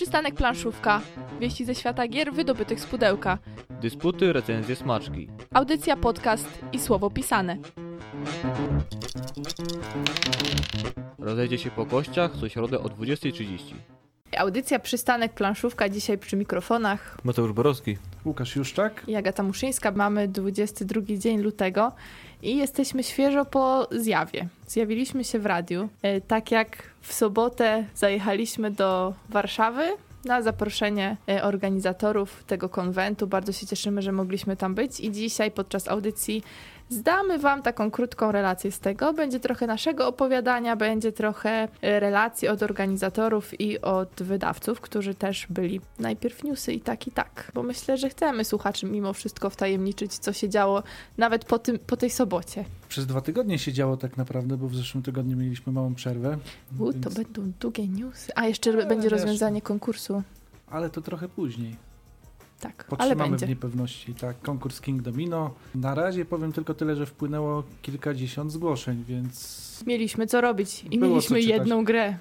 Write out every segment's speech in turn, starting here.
Przystanek planszówka. Wieści ze świata gier wydobytych z pudełka. Dysputy, recenzje, smaczki. Audycja, podcast i słowo pisane. Rozejdzie się po kościach co środę o 20.30. Audycja Przystanek planszówka dzisiaj przy mikrofonach. Mateusz Borowski. Łukasz Juszczak. I Agata Muszyńska. Mamy 22 dzień lutego i jesteśmy świeżo po zjawie. Zjawiliśmy się w radiu. E, Tak jak w sobotę zajechaliśmy do Warszawy na zaproszenie e, organizatorów tego konwentu. Bardzo się cieszymy, że mogliśmy tam być i dzisiaj podczas audycji zdamy Wam taką krótką relację z tego. Będzie trochę naszego opowiadania, będzie trochę e, relacji od organizatorów i od wydawców, którzy też byli najpierw newsy i tak i tak. Bo myślę, że chcemy słuchaczy mimo wszystko wtajemniczyć, co się działo nawet po, tym, po tej sobocie. Przez dwa tygodnie się działo tak naprawdę, bo w zeszłym tygodniu mieliśmy małą przerwę. U, więc- to będą długie newsy. A jeszcze Ale będzie wiesz, rozwiązanie konkursu. Ale to trochę później. Tak, ale Podtrzymamy będzie. w niepewności. Tak, konkurs King Domino. Na razie powiem tylko tyle, że wpłynęło kilkadziesiąt zgłoszeń, więc Mieliśmy co robić i Było mieliśmy jedną grę.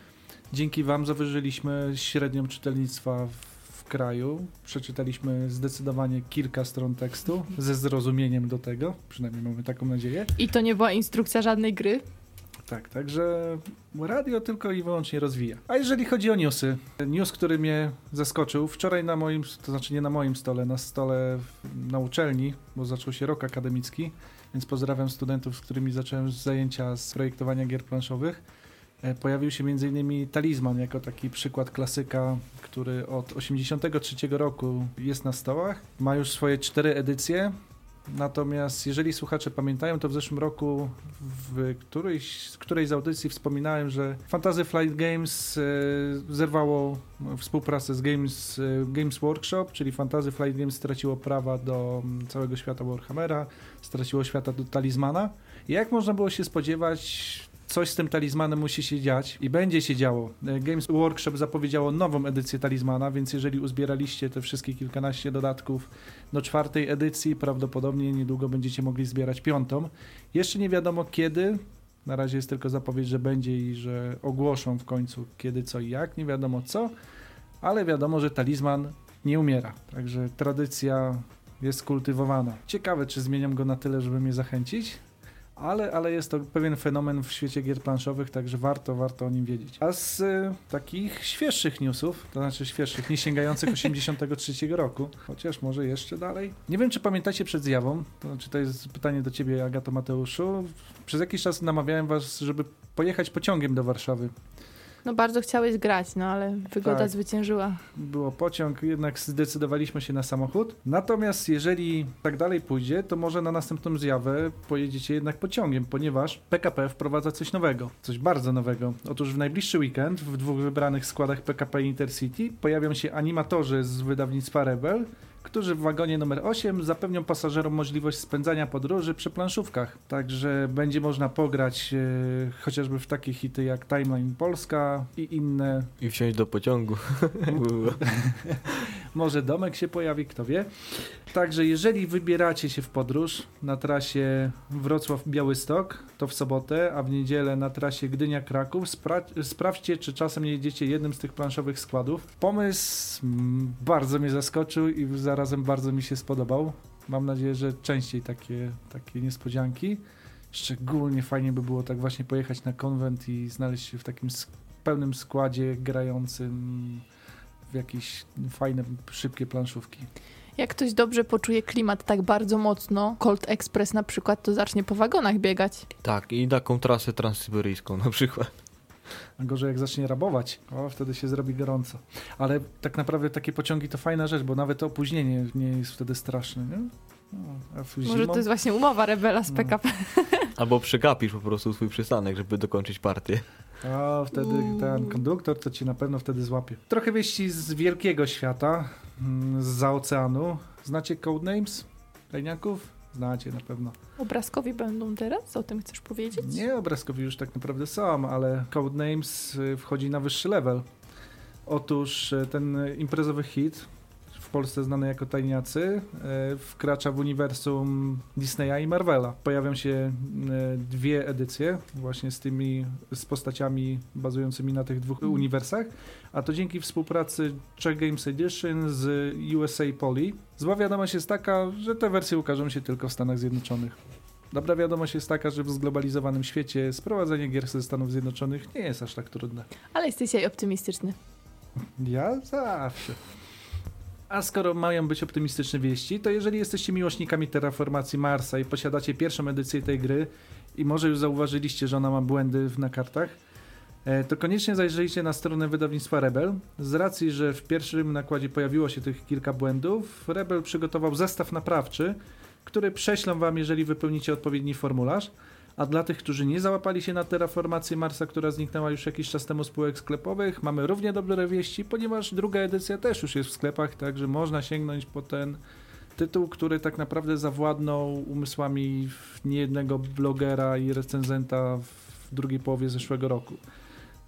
dzięki Wam zawyżyliśmy średnią czytelnictwa w kraju. Przeczytaliśmy zdecydowanie kilka stron tekstu ze zrozumieniem do tego. Przynajmniej mamy taką nadzieję. I to nie była instrukcja żadnej gry. Tak, także radio tylko i wyłącznie rozwija. A jeżeli chodzi o newsy, news, który mnie zaskoczył, wczoraj na moim, to znaczy nie na moim stole, na stole na uczelni, bo zaczął się rok akademicki, więc pozdrawiam studentów, z którymi zacząłem zajęcia z projektowania gier planszowych. E, Pojawił się m.in. Talizman jako taki przykład klasyka, który od 83 roku jest na stołach. Ma już swoje cztery edycje. Natomiast jeżeli słuchacze pamiętają, to w zeszłym roku w którejś, z którejś z audycji wspominałem, że Fantasy Flight Games e, zerwało współpracę z Games, e, Games Workshop, czyli Fantasy Flight Games straciło prawa do mm, całego świata Warhammera, straciło świata do Talizmana. Jak można było się spodziewać, coś z tym talizmanem musi się dziać i będzie się działo. E, Games Workshop zapowiedziało nową edycję talizmana, więc jeżeli uzbieraliście te wszystkie kilkanaście dodatków do czwartej edycji, prawdopodobnie niedługo będziecie mogli zbierać piątą. Jeszcze nie wiadomo kiedy. Na razie jest tylko zapowiedź, że będzie i że ogłoszą w końcu kiedy, co i jak. Nie wiadomo co, ale wiadomo, że talizman nie umiera. Także tradycja jest kultywowana. Ciekawe, czy zmieniam go na tyle, żeby mnie zachęcić. Ale, ale jest to pewien fenomen w świecie gier planszowych, także warto, warto o nim wiedzieć. A z y, takich świeższych newsów, to znaczy świeższych, nie sięgających 83 roku, chociaż może jeszcze dalej. Nie wiem, czy pamiętacie przed zjawą, to znaczy to jest pytanie do ciebie, Agato Mateuszu. Przez jakiś czas namawiałem was, żeby pojechać pociągiem do Warszawy. No bardzo chciałeś grać, no ale wygoda Tak. zwyciężyła. było pociąg, jednak zdecydowaliśmy się na samochód. Natomiast jeżeli tak dalej pójdzie, to może na następną zjawę pojedziecie jednak pociągiem, ponieważ PKP wprowadza coś nowego, coś bardzo nowego. Otóż w najbliższy weekend w dwóch wybranych składach PKP Intercity pojawią się animatorzy z wydawnictwa Rebel, którzy w wagonie numer 8 zapewnią pasażerom możliwość spędzania podróży przy planszówkach. Także będzie można pograć e, chociażby w takie hity jak Timeline Polska i inne I wsiąść do pociągu. Może domek się pojawi, kto wie. Także jeżeli wybieracie się w podróż na trasie Wrocław-Białystok, to w sobotę, a w niedzielę na trasie Gdynia-Kraków, spra- sprawdźcie, czy czasem nie jedziecie jednym z tych planszowych składów. Pomysł mm, bardzo mnie zaskoczył i zarazem bardzo mi się spodobał. Mam nadzieję, że częściej takie, takie niespodzianki. Szczególnie fajnie by było tak właśnie pojechać na konwent i znaleźć się w takim pełnym składzie grającym w jakieś fajne, szybkie planszówki. Jak ktoś dobrze poczuje klimat tak bardzo mocno, Colt Express na przykład, to zacznie po wagonach biegać. Tak, i taką trasę transsyberyjską na przykład. A gorzej jak zacznie rabować, o, wtedy się zrobi gorąco. Ale tak naprawdę takie pociągi to fajna rzecz, bo nawet opóźnienie nie jest wtedy straszne, nie? No, Może to jest właśnie umowa rebela z No. PKP. Albo przegapisz po prostu swój przystanek, żeby dokończyć partię. a wtedy ten konduktor to ci na pewno wtedy złapie. Trochę wieści z wielkiego świata, mm, z oceanu. Znacie Codenames? Tajniaków? Znacie na pewno. Obrazkowi będą teraz? O tym chcesz powiedzieć? Nie, obrazkowi już tak naprawdę są, ale Codenames y, wchodzi na wyższy level. Otóż y, ten imprezowy hit, w Polsce znany jako Tajniacy, e, wkracza w uniwersum Disneya i Marvela. Pojawią się e, dwie edycje właśnie z tymi, z postaciami bazującymi na tych dwóch uniwersach, a to dzięki współpracy Czech Games Edition z USA Poly. Zła wiadomość jest taka, że te wersje ukażą się tylko w Stanach Zjednoczonych. Dobra wiadomość jest taka, że w zglobalizowanym świecie sprowadzenie gier ze Stanów Zjednoczonych nie jest aż tak trudne. Ale jesteś optymistyczny. Ja zawsze. A skoro mają być optymistyczne wieści, to jeżeli jesteście miłośnikami terraformacji Marsa i posiadacie pierwszą edycję tej gry i może już zauważyliście, że ona ma błędy na kartach, e, to koniecznie zajrzyjcie na stronę wydawnictwa Rebel. Z racji, że w pierwszym nakładzie pojawiło się tych kilka błędów, Rebel przygotował zestaw naprawczy, który prześlą wam, jeżeli wypełnicie odpowiedni formularz. A dla tych, którzy nie załapali się na terraformację Marsa, która zniknęła już jakiś czas temu z półek sklepowych, mamy równie dobre wieści, ponieważ druga edycja też już jest w sklepach, także można sięgnąć po ten tytuł, który tak naprawdę zawładnął umysłami niejednego blogera i recenzenta w drugiej połowie zeszłego roku.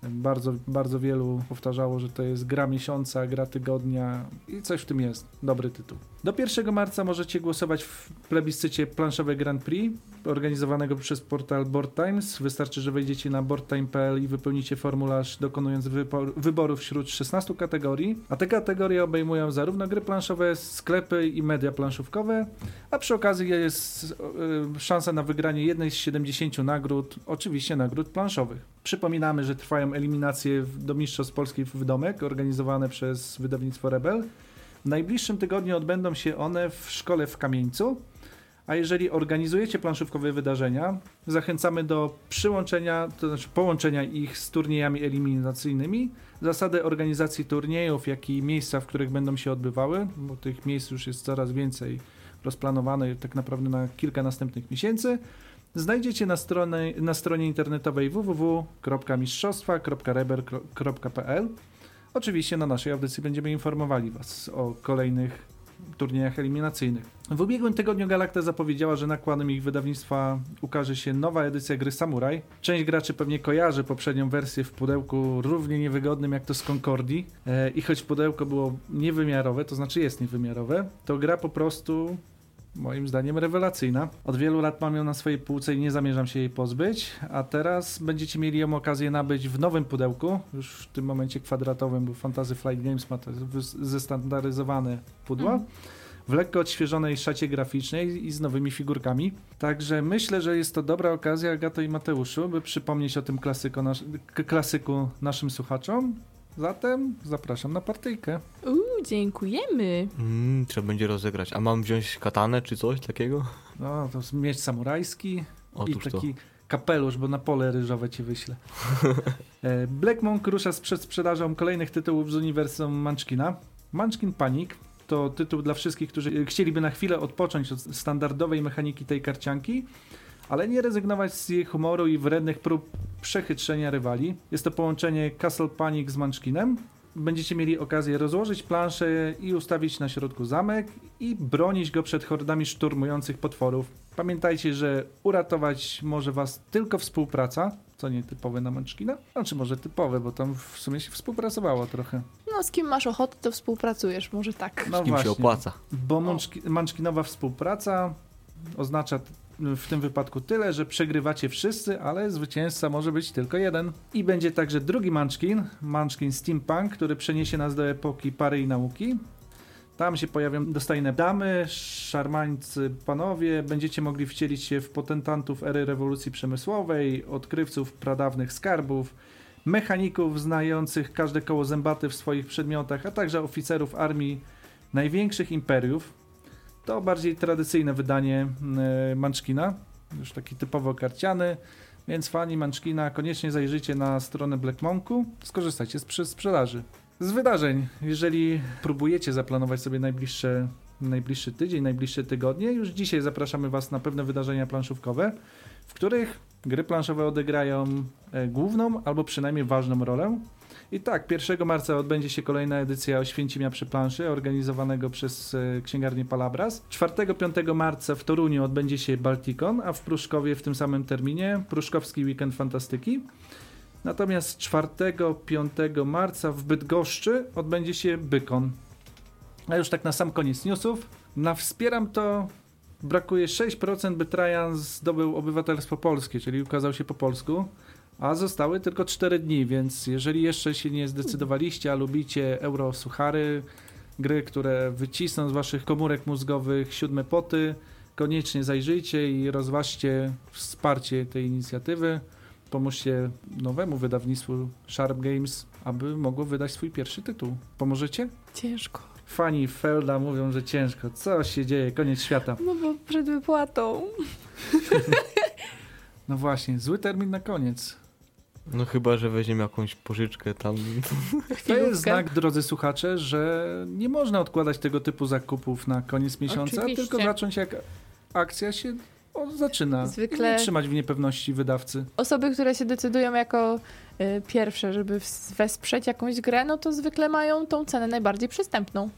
Bardzo, bardzo wielu powtarzało, że to jest gra miesiąca, gra tygodnia i coś w tym jest. Dobry tytuł. Do 1 marca możecie głosować w plebiscycie planszowe Grand Prix organizowanego przez portal Board Times. Wystarczy, że wejdziecie na boardtime.pl i wypełnicie formularz dokonując wyboru wśród 16 kategorii. A te kategorie obejmują zarówno gry planszowe, sklepy i media planszówkowe, a przy okazji jest e, szansa na wygranie jednej z 70 nagród, oczywiście nagród planszowych. Przypominamy, że trwają eliminacje do Mistrzostw Polski w domek organizowane przez wydawnictwo Rebel. W najbliższym tygodniu odbędą się one w szkole w Kamieńcu. A jeżeli organizujecie planszówkowe wydarzenia, zachęcamy do przyłączenia, to znaczy połączenia ich z turniejami eliminacyjnymi. Zasady organizacji turniejów, jak i miejsca, w których będą się odbywały, bo tych miejsc już jest coraz więcej rozplanowane tak naprawdę na kilka następnych miesięcy znajdziecie na, na stronie internetowej www.mistrzostwa.reber.pl. Oczywiście na naszej audycji będziemy informowali Was o kolejnych turniejach eliminacyjnych. W ubiegłym tygodniu Galacta zapowiedziała, że nakładem ich wydawnictwa ukaże się nowa edycja gry Samurai. Część graczy pewnie kojarzy poprzednią wersję w pudełku równie niewygodnym jak to z Concordii. E, I choć pudełko było niewymiarowe, to znaczy jest niewymiarowe, to gra po prostu moim zdaniem rewelacyjna. Od wielu lat mam ją na swojej półce i nie zamierzam się jej pozbyć, a teraz będziecie mieli ją okazję nabyć w nowym pudełku, już w tym momencie kwadratowym, bo Fantasy Flight Games ma te zestandaryzowane pudła. Mm. W lekko odświeżonej szacie graficznej i z nowymi figurkami. Także myślę, że jest to dobra okazja, Agato i Mateuszu, by przypomnieć o tym klasyku, nas klasyku naszym słuchaczom Zatem zapraszam na partyjkę. Uuu, dziękujemy. Mm, trzeba będzie rozegrać. A mam wziąć katanę czy coś takiego? No, to jest miecz samurajski Otóż i taki to. kapelusz, bo na pole ryżowe ci wyślę. E, Black Monk rusza z przedsprzedażą kolejnych tytułów z uniwersum Munchkina. Munchkin Panic to tytuł dla wszystkich, którzy chcieliby na chwilę odpocząć od standardowej mechaniki tej karcianki ale nie rezygnować z jej humoru i wrednych prób przechytrzenia rywali. Jest to połączenie Castle Panic z Munchkinem. Będziecie mieli okazję rozłożyć planszę i ustawić na środku zamek i bronić go przed hordami szturmujących potworów. Pamiętajcie, że uratować może was tylko współpraca, co nie typowe na Munchkina. Znaczy może typowe, bo tam w sumie się współpracowało trochę. No z kim masz ochotę, to współpracujesz, może tak. No z kim właśnie, się opłaca. Bo Munchkinowa współpraca oznacza w tym wypadku tyle, że przegrywacie wszyscy, ale zwycięzca może być tylko jeden. I będzie także drugi Munchkin, Munchkin Steampunk, który przeniesie nas do epoki pary i nauki. Tam się pojawią dostajne damy, szarmańcy panowie, będziecie mogli wcielić się w potentantów ery rewolucji przemysłowej, odkrywców pradawnych skarbów, mechaników znających każde koło zębaty w swoich przedmiotach, a także oficerów armii największych imperiów, to bardziej tradycyjne wydanie e, Munchkina, już taki typowo karciany, więc fani Munchkina koniecznie zajrzyjcie na stronę Black Monku, skorzystajcie z sprzedaży. Z wydarzeń, jeżeli próbujecie zaplanować sobie najbliższe, najbliższy tydzień, najbliższe tygodnie, już dzisiaj zapraszamy Was na pewne wydarzenia planszówkowe, w których gry planszowe odegrają e, główną albo przynajmniej ważną rolę. I tak, 1 marca odbędzie się kolejna edycja Oświęcimia przy planszy, organizowanego przez e, księgarnię Palabras. 4-5 marca w Toruniu odbędzie się Balticon, a w Pruszkowie w tym samym terminie Pruszkowski Weekend Fantastyki. Natomiast 4-5 marca w Bydgoszczy odbędzie się Bykon. A już tak na sam koniec newsów. Na Wspieram to brakuje 6%, by Trajan zdobył obywatelstwo polskie, czyli ukazał się po polsku, a zostały tylko 4 dni, więc jeżeli jeszcze się nie zdecydowaliście, a lubicie eurosuchary, gry, które wycisną z waszych komórek mózgowych siódme poty, koniecznie zajrzyjcie i rozważcie wsparcie tej inicjatywy. Pomóżcie nowemu wydawnictwu Sharp Games, aby mogło wydać swój pierwszy tytuł. Pomożecie? Ciężko. Fani Felda mówią, że ciężko. Co się dzieje? Koniec świata. No bo przed wypłatą. No właśnie, zły termin na koniec. No chyba, że weźmiemy jakąś pożyczkę tam. To jest znak, drodzy słuchacze, że nie można odkładać tego typu zakupów na koniec miesiąca, Oczywiście. tylko zacząć jak akcja się o, zaczyna. Zwykle- Nie trzymać w niepewności wydawcy. Osoby, które się decydują jako y, pierwsze, żeby wesprzeć jakąś grę, no to zwykle mają tą cenę najbardziej przystępną.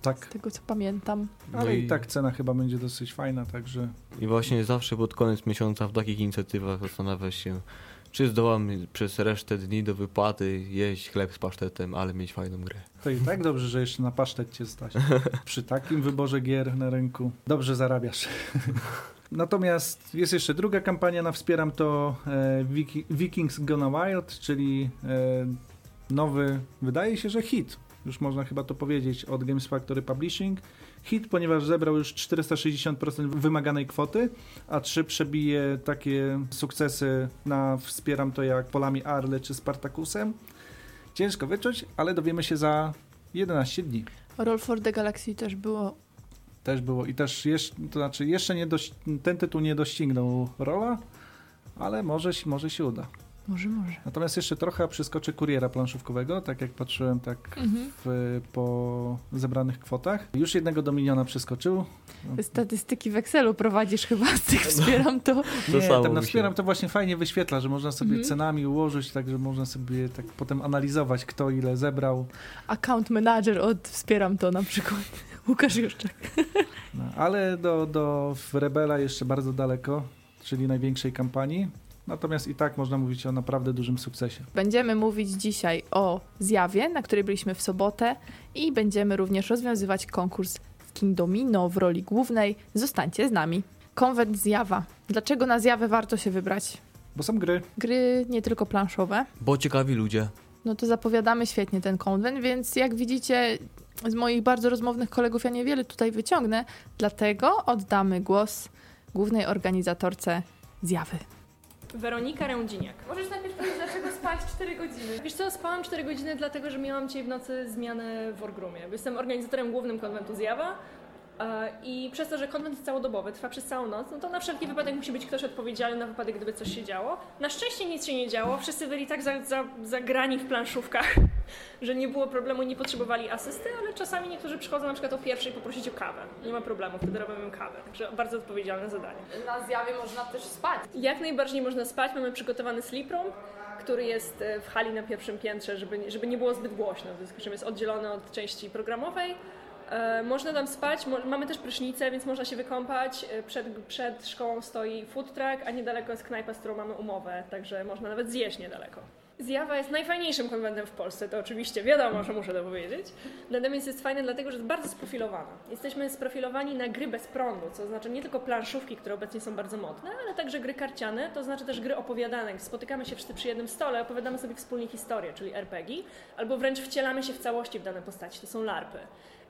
Z Tak. tego co pamiętam. Ale i tak cena chyba będzie dosyć fajna, także I właśnie zawsze pod koniec miesiąca w takich inicjatywach zastanawia się, czy zdołam przez resztę dni do wypłaty jeść chleb z pasztetem, ale mieć fajną grę. to i tak dobrze, że jeszcze na pasztet cię stać. Przy takim wyborze gier na rynku dobrze zarabiasz. Natomiast jest jeszcze druga kampania na Wspieram, to e, Vikings Gone Wild, czyli e, nowy, wydaje się, że hit. Już można chyba to powiedzieć od Games Factory Publishing. Hit, ponieważ zebrał już 460% wymaganej kwoty, a 3 przebije takie sukcesy na Wspieram to jak Polami Arle czy Spartacusem. Ciężko wyczuć, ale dowiemy się za 11 dni. Roll for the Galaxy też było. Też było i też jeszcze, to znaczy jeszcze nie dość, ten tytuł nie doścignął rola, ale może, może się uda. Może, może. Natomiast jeszcze trochę przyskoczy kuriera planszówkowego, tak jak patrzyłem tak Mhm. w, po zebranych kwotach. Już jednego Dominiona przeskoczył. Statystyki w Excelu prowadzisz chyba, z tych wspieram to. To Nie, tam na wspieram to właśnie fajnie wyświetla, że można sobie Mhm. cenami ułożyć, tak że można sobie tak potem analizować, kto ile zebrał. Account manager od wspieram to na przykład. Łukasz Juszczak. No, ale do, do Rebela jeszcze bardzo daleko, czyli największej kampanii. Natomiast i tak można mówić o naprawdę dużym sukcesie. Będziemy mówić dzisiaj o zjawie, na której byliśmy w sobotę i będziemy również rozwiązywać konkurs w Kingdomino w roli głównej. Zostańcie z nami. Konwent zjawa. Dlaczego na zjawę warto się wybrać? Bo są gry. Gry nie tylko planszowe. Bo ciekawi ludzie. No to zapowiadamy świetnie ten konwent, więc jak widzicie z moich bardzo rozmownych kolegów ja niewiele tutaj wyciągnę, dlatego oddamy głos głównej organizatorce zjawy. Weronika Rędziniak. Możesz najpierw powiedzieć, dlaczego spałaś 4 godziny? Wiesz co, spałam 4 godziny dlatego, że miałam dzisiaj w nocy zmianę w Orgrumie. Jestem organizatorem głównym konwentu Zjawa e, i przez to, że konwent jest całodobowy, trwa przez całą noc, no to na wszelki wypadek musi być ktoś odpowiedzialny na wypadek, gdyby coś się działo. Na szczęście nic się nie działo, wszyscy byli tak za, za, zagrani w planszówkach, że nie było problemu, nie potrzebowali asysty, ale czasami niektórzy przychodzą na przykład o pierwszej poprosić o kawę. Nie ma problemu, wtedy robią im kawę. Także bardzo odpowiedzialne zadanie. Na zjawie można też spać. Jak najbardziej można spać. Mamy przygotowany sleep room, który jest e, w hali na pierwszym piętrze, żeby, nie- żeby nie było zbyt głośno. W związku z czym jest oddzielony od części programowej. E, można tam spać, mamy też prysznicę, więc można się wykąpać. E, Przed, przed szkołą stoi food truck, a niedaleko jest knajpa, z którą mamy umowę, także można nawet zjeść niedaleko. Zjawa jest najfajniejszym konwentem w Polsce, to oczywiście wiadomo, że muszę to powiedzieć. Natomiast jest fajne dlatego, że jest bardzo sprofilowana. Jesteśmy sprofilowani na gry bez prądu, co znaczy nie tylko planszówki, które obecnie są bardzo modne, ale także gry karciane, to znaczy też gry opowiadane. gdzie Spotykamy się wszyscy przy jednym stole, opowiadamy sobie wspólnie historię, czyli RPG, albo wręcz wcielamy się w całości w dane postaci, to są larpy.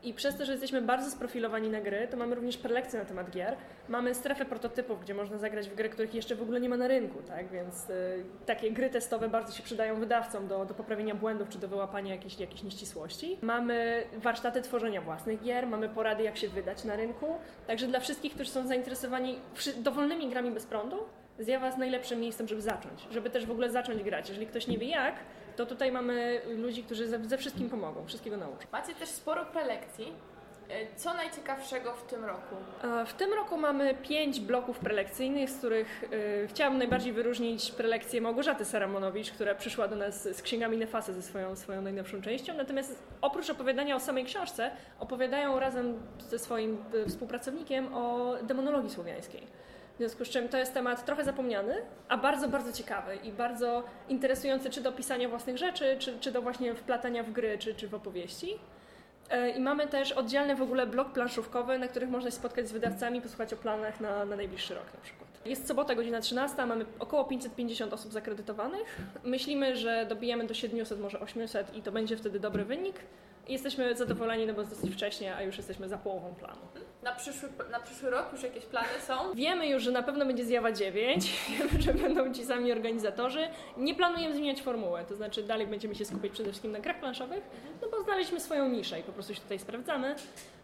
I przez to, że jesteśmy bardzo sprofilowani na gry, to mamy również prelekcje na temat gier. Mamy strefę prototypów, gdzie można zagrać w gry, których jeszcze w ogóle nie ma na rynku, tak? Więc y, takie gry testowe bardzo się przydają wydawcom do, do poprawienia błędów czy do wyłapania jakichś, jakichś nieścisłości. Mamy warsztaty tworzenia własnych gier, mamy porady, jak się wydać na rynku. Także dla wszystkich, którzy są zainteresowani dowolnymi grami bez prądu, zjawa jest najlepszym miejscem, żeby zacząć, żeby też w ogóle zacząć grać. Jeżeli ktoś nie wie jak, to tutaj mamy ludzi, którzy ze, ze wszystkim pomogą, wszystkiego nauczą. Macie też sporo prelekcji. E, Co najciekawszego w tym roku? E, W tym roku mamy pięć bloków prelekcyjnych, z których e, chciałabym najbardziej wyróżnić prelekcję Małgorzaty Saramonowicz, która przyszła do nas z księgami Nefasy ze swoją, swoją najnowszą częścią. Natomiast oprócz opowiadania o samej książce, opowiadają razem ze swoim współpracownikiem o demonologii słowiańskiej. W związku z czym to jest temat trochę zapomniany, a bardzo, bardzo ciekawy i bardzo interesujący czy do pisania własnych rzeczy, czy, czy do właśnie wplatania w gry, czy, czy w opowieści. E, I mamy też oddzielny w ogóle blok planszówkowy, na których można się spotkać z wydawcami, posłuchać o planach na, na najbliższy rok na przykład. Jest sobota, godzina 13, mamy około 550 osób zakredytowanych. Myślimy, że dobijemy do 700, może 800 i to będzie wtedy dobry wynik. Jesteśmy zadowoleni, no bo jest dosyć wcześnie, a już jesteśmy za połową planu. Na przyszły, na przyszły rok już jakieś plany są? Wiemy już, że na pewno będzie zjawa 9, wiemy, że będą ci sami organizatorzy. Nie planujemy zmieniać formułę, to znaczy dalej będziemy się skupiać przede wszystkim na grach planszowych, no bo znaleźliśmy swoją niszę i po prostu się tutaj sprawdzamy.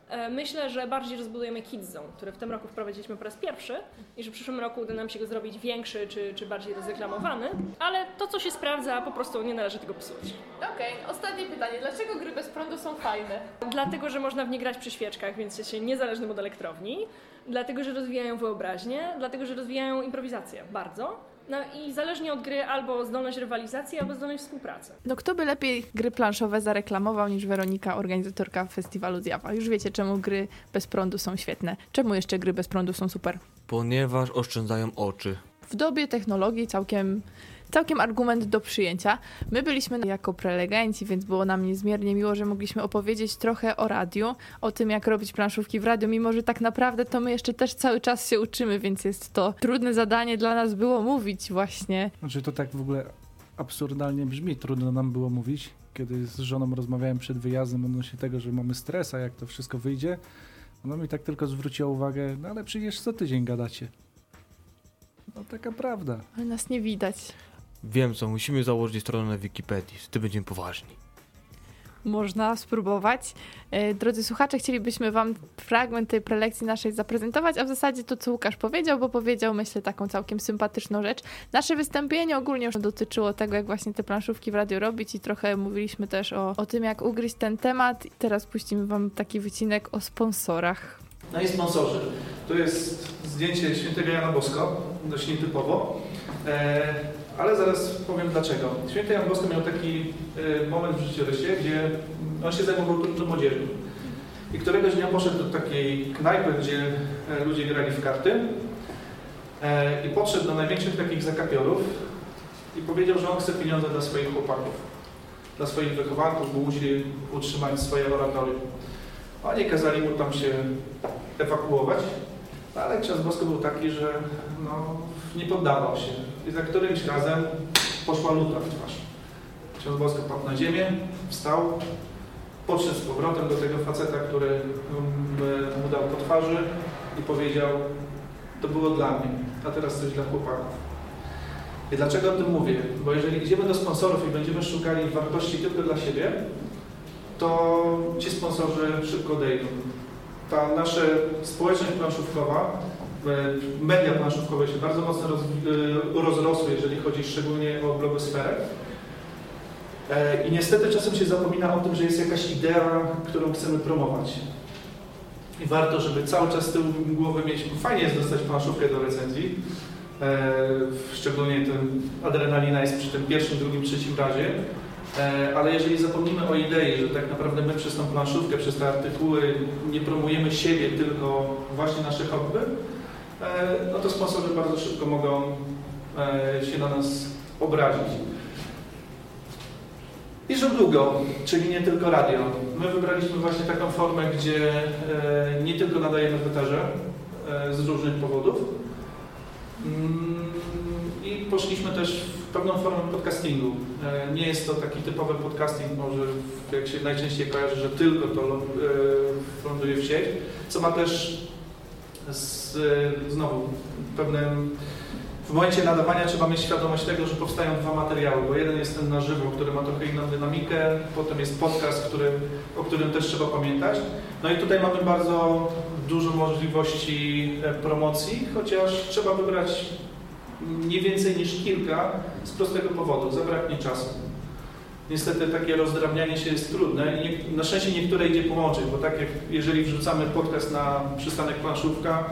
E, myślę, że bardziej rozbudujemy Kids Zone, który w tym roku wprowadziliśmy po raz pierwszy i że w przyszłym roku uda nam się go zrobić większy czy, czy bardziej rozreklamowany, ale to, co się sprawdza, po prostu nie należy tego psuć. Okej, ostatnie pytanie. Dlaczego gry bez prądu są fajne? Dlatego, że można w nie grać przy świeczkach, więc jest się niezależnym od elektrowni. Dlatego, że rozwijają wyobraźnię, dlatego, że rozwijają improwizację bardzo. No i zależnie od gry albo zdolność rywalizacji, albo zdolność współpracy. No kto by lepiej gry planszowe zareklamował niż Weronika, organizatorka festiwalu Zjawa? Już wiecie, czemu gry bez prądu są świetne. Czemu jeszcze gry bez prądu są super? Ponieważ oszczędzają oczy. W dobie technologii całkiem, całkiem argument do przyjęcia. My byliśmy jako prelegenci, więc było nam niezmiernie miło, że mogliśmy opowiedzieć trochę o radiu, o tym jak robić planszówki w radiu, mimo że tak naprawdę to my jeszcze też cały czas się uczymy, więc jest to trudne zadanie dla nas było mówić właśnie. Znaczy to tak w ogóle absurdalnie brzmi, trudno nam było mówić. Kiedy z żoną rozmawiałem przed wyjazdem odnośnie tego, że mamy stres, a jak to wszystko wyjdzie, ona mi tak tylko zwróciła uwagę, no ale przecież co tydzień gadacie. No taka prawda. Ale nas nie widać. Wiem co, musimy założyć stronę na Wikipedii, wtedy będziemy poważni. Można spróbować. E, Drodzy słuchacze, chcielibyśmy Wam fragment tej prelekcji naszej zaprezentować, a w zasadzie to, co Łukasz powiedział, bo powiedział, myślę, taką całkiem sympatyczną rzecz. Nasze wystąpienie ogólnie już dotyczyło tego, jak właśnie te planszówki w radio robić i trochę mówiliśmy też o, o tym, jak ugryźć ten temat. I teraz puścimy Wam taki wycinek o sponsorach. No i sponsorzy. Tu jest zdjęcie świętego Jana Bosko, dość nietypowo, e, ale zaraz powiem dlaczego. Święty Jan Bosko miał taki e, moment w życiorysie, gdzie on się zajmował trudną młodzieżą. I któregoś dnia poszedł do takiej knajpy, gdzie e, ludzie grali w karty e, i podszedł do największych takich zakapiorów i powiedział, że on chce pieniądze dla swoich chłopaków, dla swoich wychowanków, bo musi utrzymać swoje oratorium. Oni kazali mu tam się ewakuować, ale ksiądz Bosko był taki, że no, nie poddawał się. I za którymś razem poszła luta w twarz. Ksiądz Bosko padł na ziemię, wstał, podszedł z powrotem do tego faceta, który mm, mu dał po twarzy i powiedział, to było dla mnie, a teraz coś dla chłopaków. I dlaczego o tym mówię? Bo jeżeli idziemy do sponsorów i będziemy szukali wartości tylko dla siebie, to ci sponsorzy szybko odejdą. Ta nasza społeczność planszówkowa, media planszówkowe się bardzo mocno roz, e, rozrosły, jeżeli chodzi szczególnie o blogosferę. E, I niestety czasem się zapomina o tym, że jest jakaś idea, którą chcemy promować. I warto, żeby cały czas z tyłu głowy mieć, fajnie jest dostać planszówkę do recenzji, szczególnie ten adrenalina jest przy tym pierwszym, drugim, trzecim razie, ale jeżeli zapomnimy o idei, że tak naprawdę my przez tą planszówkę, przez te artykuły nie promujemy siebie, tylko właśnie nasze hobby, no to sponsorzy bardzo szybko mogą się na nas obrazić. I źródło, czyli nie tylko radio. My wybraliśmy właśnie taką formę, gdzie nie tylko nadajemy w eterze z różnych powodów, i poszliśmy też w pewną formę podcastingu. Nie jest to taki typowy podcasting, może jak się najczęściej kojarzy, że tylko to ląduje w sieć, co ma też z, znowu pewnym w momencie nadawania trzeba mieć świadomość tego, że powstają dwa materiały, bo jeden jest ten na żywo, który ma trochę inną dynamikę, potem jest podcast, który, o którym też trzeba pamiętać. No i tutaj mamy bardzo dużo możliwości promocji, chociaż trzeba wybrać nie więcej niż kilka z prostego powodu, zabraknie czasu. Niestety takie rozdrabnianie się jest trudne i nie, na szczęście niektóre idzie połączyć, bo tak jak jeżeli wrzucamy podcast na przystanek planszówka,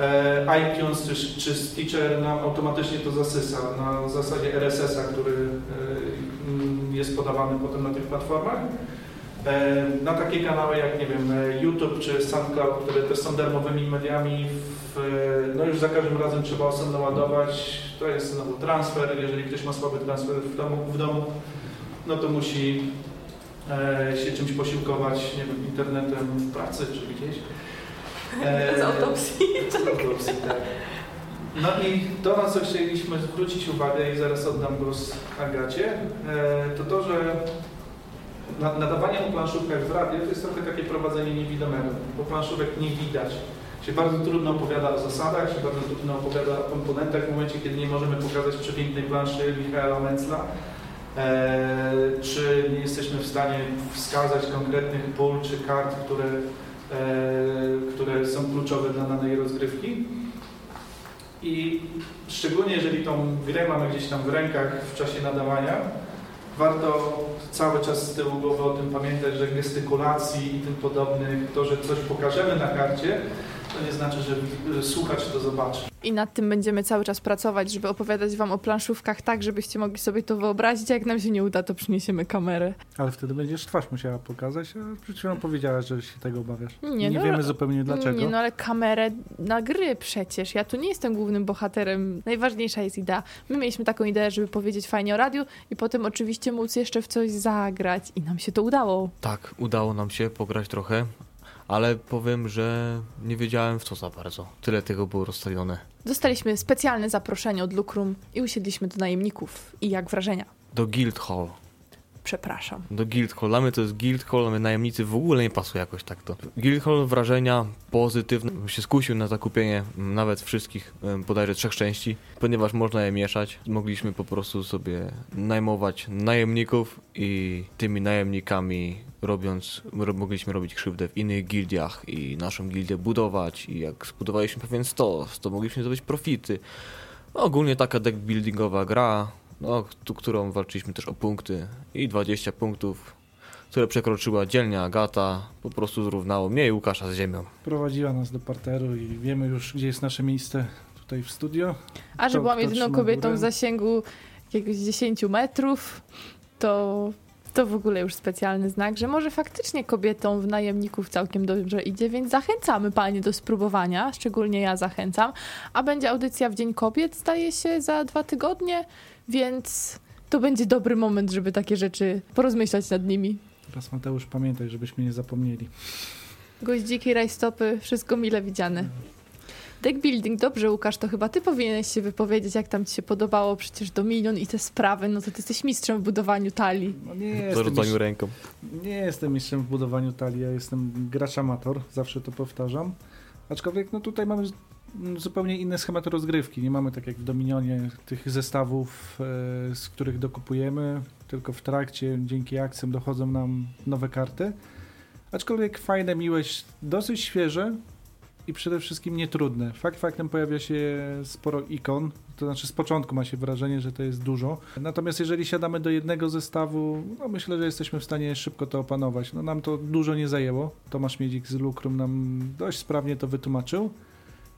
e, iTunes czy, czy Stitcher nam automatycznie to zasysa na zasadzie RSS-a, który e, jest podawany potem na tych platformach. E, na takie kanały jak, nie wiem, YouTube czy SoundCloud, które też są darmowymi mediami, w, no już za każdym razem trzeba osobno ładować. To jest znowu transfer, jeżeli ktoś ma słaby transfer w domu, w domu no to musi e, się czymś posiłkować, nie wiem, internetem w pracy czy gdzieś. E, Z autopsji. Z autopsji, tak. No i to, na co chcieliśmy zwrócić uwagę i zaraz oddam głos Agacie, e, to to, że na- nadawanie o planszówkach w radiu to jest trochę takie prowadzenie niewidomego, bo planszówek nie widać. Się bardzo trudno opowiada o zasadach, się bardzo trudno opowiada o komponentach w momencie, kiedy nie możemy pokazać przepięknej planszy Michaela Mencla. E, czy nie jesteśmy w stanie wskazać konkretnych pól czy kart, które, e, które są kluczowe dla danej rozgrywki. I szczególnie jeżeli tą grę mamy gdzieś tam w rękach w czasie nadawania, warto cały czas z tyłu głowy o tym pamiętać, że gestykulacji i tym podobnych, to, że coś pokażemy na karcie, to nie znaczy, że że słuchacz to zobaczy. I nad tym będziemy cały czas pracować, żeby opowiadać wam o planszówkach tak, żebyście mogli sobie to wyobrazić. A jak nam się nie uda, to przyniesiemy kamerę. Ale wtedy będziesz twarz musiała pokazać, a przed chwilą powiedziałaś, że się tego obawiasz. Nie, no, wiemy zupełnie dlaczego. Nie, no ale kamerę na gry przecież. Ja tu nie jestem głównym bohaterem. Najważniejsza jest idea. My mieliśmy taką ideę, żeby powiedzieć fajnie o radiu i potem oczywiście móc jeszcze w coś zagrać. I nam się to udało. Tak, udało nam się pograć trochę, ale powiem, że nie wiedziałem w co za bardzo. Tyle tego było rozstawione. Dostaliśmy specjalne zaproszenie od Lukrum i usiedliśmy do najemników. I jak wrażenia? Do Guild Hall. Przepraszam. Do Guild Hall. Dla mnie to jest Guild Hall, a my najemnicy w ogóle nie pasuje jakoś tak to. Guild Hall wrażenia pozytywne. Się skusił na zakupienie mm, nawet wszystkich, bodajże trzech części, ponieważ można je mieszać. Mogliśmy po prostu sobie najmować najemników i tymi najemnikami robiąc, ro- mogliśmy robić krzywdę w innych gildiach i naszą gildię budować i jak zbudowaliśmy pewien stos, to mogliśmy zdobyć profity. No, ogólnie taka deck buildingowa gra, no, tu, którą walczyliśmy też o punkty i 20 punktów, które przekroczyła dzielnia Agata, po prostu zrównało mnie i Łukasza z ziemią. Prowadziła nas do parteru i wiemy już, gdzie jest nasze miejsce tutaj w studio. A że byłam jedyną kobietą górę? w zasięgu jakiegoś 10 metrów, to, to w ogóle już specjalny znak, że może faktycznie kobietom w najemników całkiem dobrze idzie, więc zachęcamy panie do spróbowania, szczególnie ja zachęcam. A będzie audycja w Dzień Kobiet, staje się za dwa tygodnie, więc to będzie dobry moment, żeby takie rzeczy porozmyślać nad nimi. Teraz Mateusz pamiętaj, żebyśmy nie zapomnieli. Goździki, rajstopy, wszystko mile widziane. Deck building, dobrze Łukasz, to chyba ty powinieneś się wypowiedzieć, jak tam ci się podobało przecież Dominion i te sprawy, no to ty jesteś mistrzem w budowaniu talii. No nie, jestem zarzucaniu mistrz, ręką. nie jestem mistrzem w budowaniu talii, ja jestem gracz amator, zawsze to powtarzam. Aczkolwiek no tutaj mamy zupełnie inne schematy rozgrywki. Nie mamy tak jak w Dominionie tych zestawów, e, z których dokupujemy, tylko w trakcie, dzięki akcjom dochodzą nam nowe karty. Aczkolwiek fajne, miłe, dosyć świeże i przede wszystkim nietrudne. Fakt faktem pojawia się sporo ikon, to znaczy z początku ma się wrażenie, że to jest dużo. Natomiast jeżeli siadamy do jednego zestawu, no myślę, że jesteśmy w stanie szybko to opanować. No nam to dużo nie zajęło. Tomasz Miedzik z Lukrum nam dość sprawnie to wytłumaczył.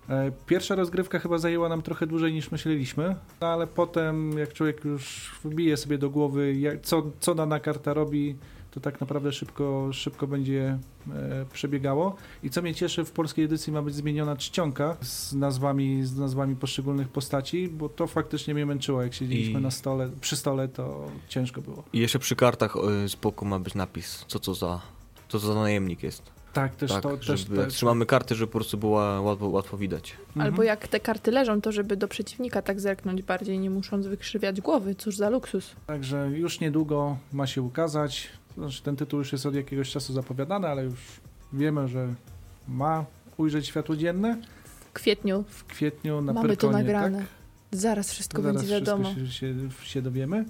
E, Pierwsza rozgrywka chyba zajęła nam trochę dłużej niż myśleliśmy, no ale potem jak człowiek już wbije sobie do głowy, jak, co, co dana karta robi, to tak naprawdę szybko, szybko będzie e, przebiegało. I co mnie cieszy, w polskiej edycji ma być zmieniona czcionka z nazwami, z nazwami poszczególnych postaci, bo to faktycznie mnie męczyło. Jak siedzieliśmy I- na stole, przy stole, to ciężko było. I jeszcze przy kartach y, z boku ma być napis, co to za, co to za najemnik jest. Tak, też tak, to też żeby, to, jak trzymamy karty, żeby po prostu była łatwo, łatwo widać. Mhm. Albo jak te karty leżą, to żeby do przeciwnika tak zerknąć bardziej, nie musząc wykrzywiać głowy. Cóż za luksus. Także już niedługo ma się ukazać. Znaczy, ten tytuł już jest od jakiegoś czasu zapowiadany, ale już wiemy, że ma ujrzeć światło dzienne W kwietniu w kwietniu na mamy to Pyrkonie, nagrane. Tak? Zaraz wszystko Zaraz będzie wiadomo. Wszystko się, się, się dowiemy.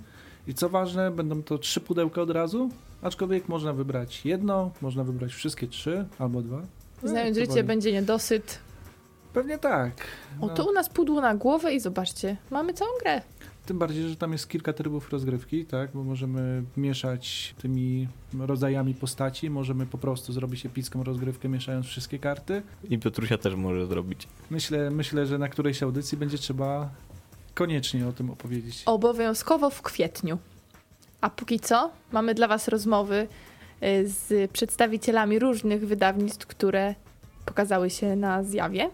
I co ważne, będą to trzy pudełka od razu, aczkolwiek można wybrać jedno, można wybrać wszystkie trzy albo dwa. No, Znając co życie, woli. będzie niedosyt. Pewnie tak. O, No, to u nas pudło na głowę i zobaczcie, mamy całą grę. Tym bardziej, że tam jest kilka trybów rozgrywki, tak, bo możemy mieszać tymi rodzajami postaci, możemy po prostu zrobić epicką rozgrywkę mieszając wszystkie karty. I Piotrusia też może zrobić. Myślę, myślę, że na którejś audycji będzie trzeba koniecznie o tym opowiedzieć. Obowiązkowo w kwietniu. A póki co mamy dla Was rozmowy y, z przedstawicielami różnych wydawnictw, które pokazały się na zjawie.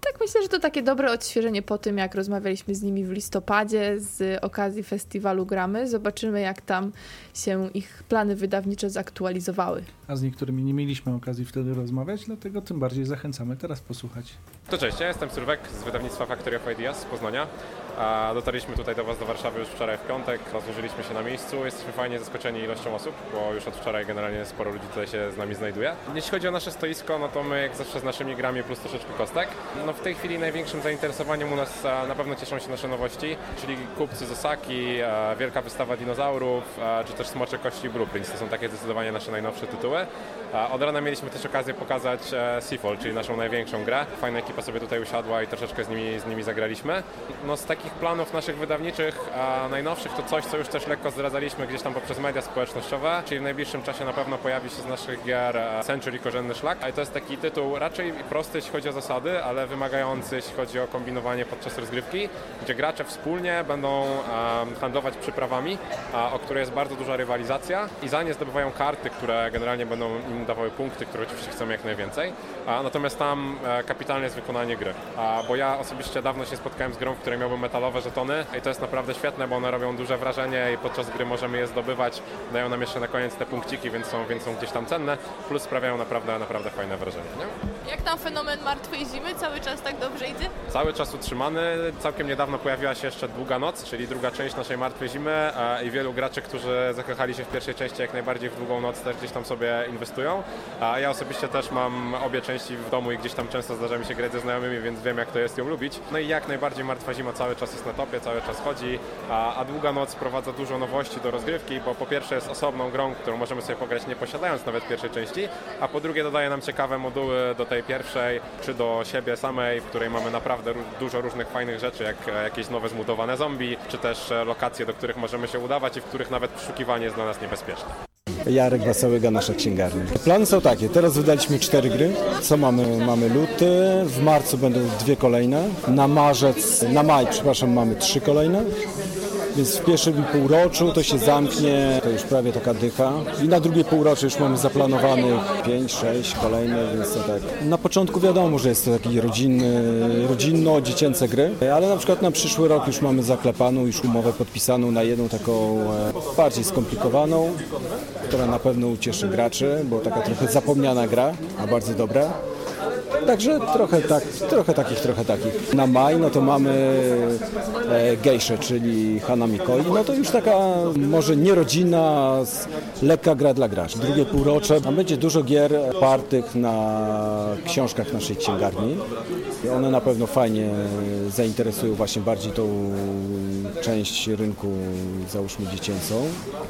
Tak, myślę, że to takie dobre odświeżenie po tym, jak rozmawialiśmy z nimi w listopadzie z okazji festiwalu Gramy. Zobaczymy, jak tam się ich plany wydawnicze zaktualizowały. A z niektórymi nie mieliśmy okazji wtedy rozmawiać, dlatego tym bardziej zachęcamy teraz posłuchać. To cześć, ja jestem Sylwek z wydawnictwa Factory of Ideas z Poznania. Dotarliśmy tutaj do Was do Warszawy już wczoraj w piątek, rozłożyliśmy się na miejscu. Jesteśmy fajnie zaskoczeni ilością osób, bo już od wczoraj generalnie sporo ludzi tutaj się z nami znajduje. Jeśli chodzi o nasze stoisko, no to my jak zawsze z naszymi grami plus troszeczkę kostek. No w tej chwili największym zainteresowaniem u nas na pewno cieszą się nasze nowości, czyli kupcy z Osaki, wielka wystawa dinozaurów, czy też Smocze Kości Blueprints. To są takie zdecydowanie nasze najnowsze tytuły. A Od rana mieliśmy też okazję pokazać e, Seafall, czyli naszą największą grę. Fajna ekipa sobie tutaj usiadła i troszeczkę z nimi, z nimi zagraliśmy. No z takich planów naszych wydawniczych, najnowszych to coś, co już też lekko zdradzaliśmy gdzieś tam poprzez media społecznościowe, czyli w najbliższym czasie na pewno pojawi się z naszych gier e, Century Korzenny Szlak. I to jest taki tytuł raczej prosty, jeśli chodzi o zasady, ale wymagający, jeśli chodzi o kombinowanie podczas rozgrywki, gdzie gracze wspólnie będą handlować przyprawami, o której jest bardzo duża rywalizacja i za nie zdobywają karty, które generalnie będą im dawały punkty, które oczywiście chcemy jak najwięcej. A, natomiast tam e, kapitalne jest wykonanie gry. A, bo ja osobiście dawno się spotkałem z grą, w której miałbym metalowe żetony i to jest naprawdę świetne, bo one robią duże wrażenie i podczas gry możemy je zdobywać. Dają nam jeszcze na koniec te punkciki, więc są, więc są gdzieś tam cenne, plus sprawiają naprawdę, naprawdę fajne wrażenie. Nie? Jak tam fenomen martwej zimy? Cały czas tak dobrze idzie? Cały czas utrzymany. Całkiem niedawno pojawiła się jeszcze Długa Noc, czyli druga część naszej Martwej Zimy e, i wielu graczy, którzy zakochali się w pierwszej części jak najbardziej w Długą Noc też gdzieś tam sobie inwestują. A ja osobiście też mam obie części w domu i gdzieś tam często zdarza mi się grać ze znajomymi, więc wiem jak to jest ją lubić. No i jak najbardziej Martwa Zima cały czas jest na topie, cały czas chodzi, a, a Długa Noc wprowadza dużo nowości do rozgrywki, bo po pierwsze jest osobną grą, którą możemy sobie pograć nie posiadając nawet pierwszej części, a po drugie dodaje nam ciekawe moduły do tej pierwszej, czy do siebie samej, w której mamy naprawdę dużo różnych fajnych rzeczy, jak e, jakieś nowe zmutowane zombie, czy też e, lokacje, do których możemy się udawać i w których nawet przeszukiwanie jest dla nas niebezpieczne. Jarek Wasełyga, nasza księgarnia. Plany są takie, teraz wydaliśmy cztery gry. Co mamy? Mamy luty, w marcu będą dwie kolejne, na marzec, na maj, przepraszam, mamy trzy kolejne. Więc w pierwszym półroczu to się zamknie, to już prawie taka dycha. I na drugie półrocze już mamy zaplanowanych 5, 6 kolejne, więc to tak. Na początku wiadomo, że jest to taki rodzinny, rodzinno-dziecięce gry, ale na przykład na przyszły rok już mamy zaklepaną, już umowę podpisaną na jedną taką e, bardziej skomplikowaną, która na pewno ucieszy graczy, bo taka trochę zapomniana gra, a bardzo dobra. Także trochę, tak, trochę takich, trochę takich. Na maj no to mamy e, czyli Hanami Koi. No to już taka może nierodzina, lekka gra dla graczy. Drugie półrocze, będzie dużo gier opartych na książkach naszej księgarni. I one na pewno fajnie zainteresują właśnie bardziej tą część rynku, załóżmy dziecięcą.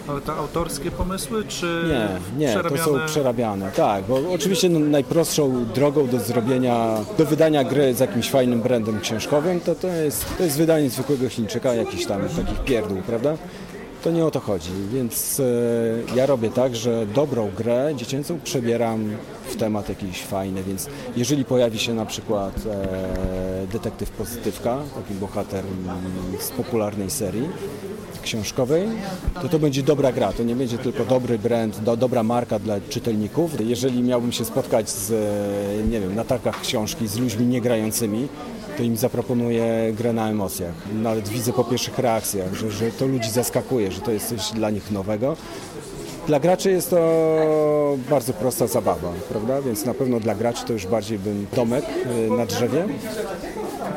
Ale to autorskie pomysły, czy Nie, nie, to są przerabiane? Tak, bo oczywiście no, najprostszą drogą do zrobienia, do wydania gry z jakimś fajnym brandem książkowym, to, to, jest, to jest wydanie zwykłego Chińczyka, jakiś tam takich pierdół, prawda? To nie o to chodzi, więc e, ja robię tak, że dobrą grę dziecięcą przebieram w temat jakiś fajny, więc jeżeli pojawi się na przykład e, detektyw pozytywka, taki bohater z popularnej serii, książkowej, to to będzie dobra gra. To nie będzie tylko dobry brand, do, dobra marka dla czytelników. Jeżeli miałbym się spotkać z, e, nie wiem, na targach książki z ludźmi niegrającymi, to im zaproponuję grę na emocjach. Nawet widzę po pierwszych reakcjach, że, że to ludzi zaskakuje, że to jest coś dla nich nowego. Dla graczy jest to bardzo prosta zabawa, prawda? Więc na pewno dla graczy to już bardziej bym domek e, na drzewie.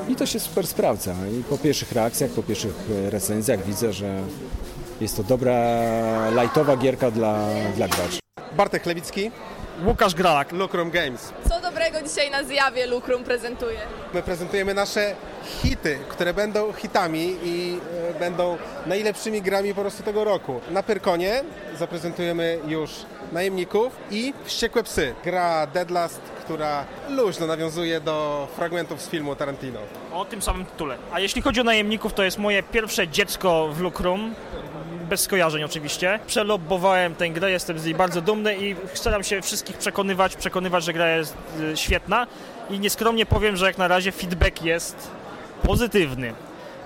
I to się super sprawdza. I po pierwszych reakcjach, po pierwszych e, recenzjach widzę, że jest to dobra, lightowa gierka dla, dla graczy. Bartek Lewicki, Łukasz Gralak. Lucrum Games. Co dobrego dzisiaj na zjawie Lukrum prezentuje? My prezentujemy nasze hity, które będą hitami i e, będą najlepszymi grami po prostu tego roku. Na Pyrkonie zaprezentujemy już Najemników i Wściekłe Psy. Gra Deadlast, która luźno nawiązuje do fragmentów z filmu Tarantino. O tym samym tytule. A jeśli chodzi o najemników, to jest moje pierwsze dziecko w Lukrum. Bez skojarzeń oczywiście. Przelobbowałem tę grę, jestem z niej bardzo dumny i staram się wszystkich przekonywać, przekonywać, że gra jest y, świetna. I nieskromnie powiem, że jak na razie feedback jest pozytywny.